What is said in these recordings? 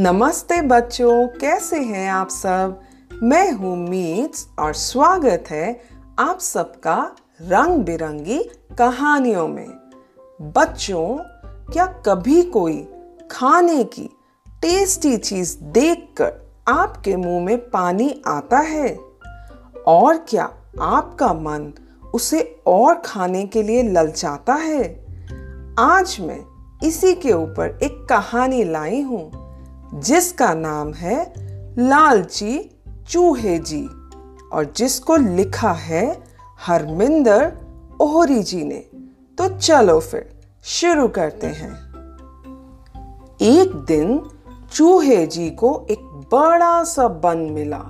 नमस्ते बच्चों, कैसे हैं आप सब? मैं हूँ मीट्स और स्वागत है आप सबका रंग बिरंगी कहानियों में। बच्चों, क्या कभी कोई खाने की टेस्टी चीज़ देखकर आपके मुँह में पानी आता है? और क्या आपका मन उसे और खाने के लिए ललचाता है? आज मैं इसी के ऊपर एक कहानी लाई हूँ। जिसका नाम है लालची चूहे जी। और जिसको लिखा है हरमिंदर ओहरी जी ने। तो चलो फिर, शुरू करते हैं। एक दिन चूहे जी को एक बड़ा सा बन मिला।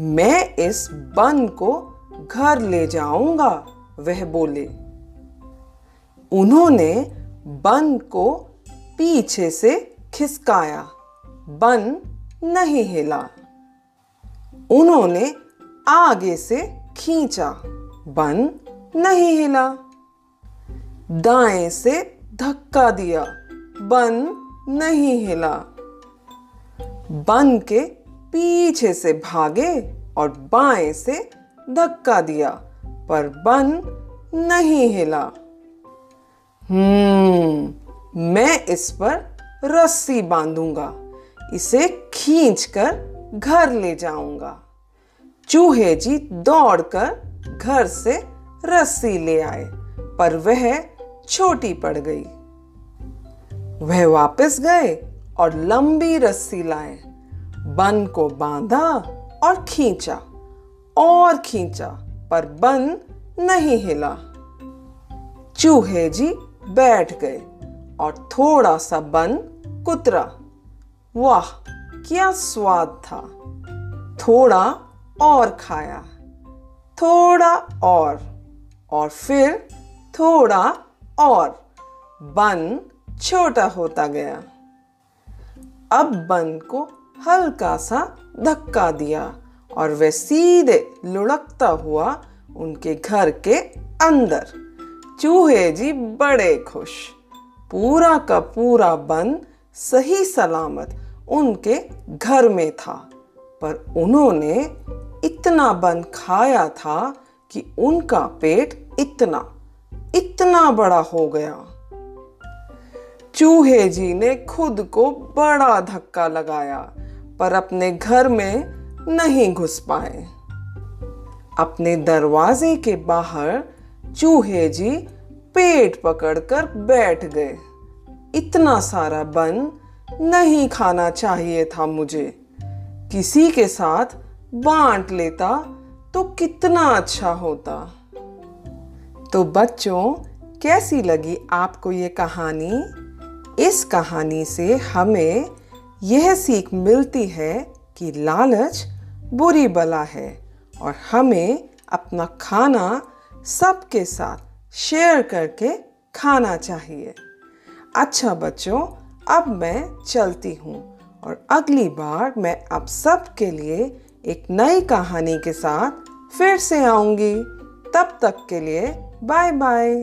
मैं इस बन को घर ले जाऊँगा, वह बोले। उन्होंने बन को पीछे से खिसकाया। बन नहीं हिला। उन्होंने आगे से खींचा। बन नहीं हिला। दाएँ से धक्का दिया। बन नहीं हिला। बन के पीछे से भागे और बाएँ से धक्का दिया, पर बन नहीं हिला। हम्म मैं इस पर रस्सी बांधूँगा। इसे खींचकर घर ले जाऊँगा। चूहे जी दौड़कर घर से रस्सी ले आए, पर वह छोटी पड़ गई। वह वापस गए और लंबी रस्सी लाए। बन को बांधा और खींचा और खींचा, पर बन नहीं हिला। चूहे जी बैठ गए। और थोड़ा सा बन कुतरा। वाह, क्या स्वाद था। थोड़ा और खाया। थोड़ा और और फिर थोड़ा और। बन छोटा होता गया। अब बन को हल्का सा धक्का दिया और वह सीधे लुढ़कता हुआ उनके घर के अंदर। चूहे जी बड़े खुश। पूरा का पूरा बन सही सलामत उनके घर में था। पर उन्होंने इतना बन खाया था कि उनका पेट इतना इतना बड़ा हो गया। चूहे जी ने खुद को बड़ा धक्का लगाया, पर अपने घर में नहीं घुस पाए। अपने दरवाजे के बाहर चूहे जी पेट पकड़कर बैठ गए। इतना सारा बन नहीं खाना चाहिए था मुझे। किसी के साथ बांट लेता तो कितना अच्छा होता। तो बच्चों, कैसी लगी आपको ये कहानी? इस कहानी से हमें यह सीख मिलती है कि लालच बुरी बला है और हमें अपना खाना सबके साथ शेयर करके खाना चाहिए। अच्छा बच्चों, अब मैं चलती हूँ और अगली बार मैं आप सब के लिए एक नई कहानी के साथ फिर से आऊँगी। तब तक के लिए बाय बाय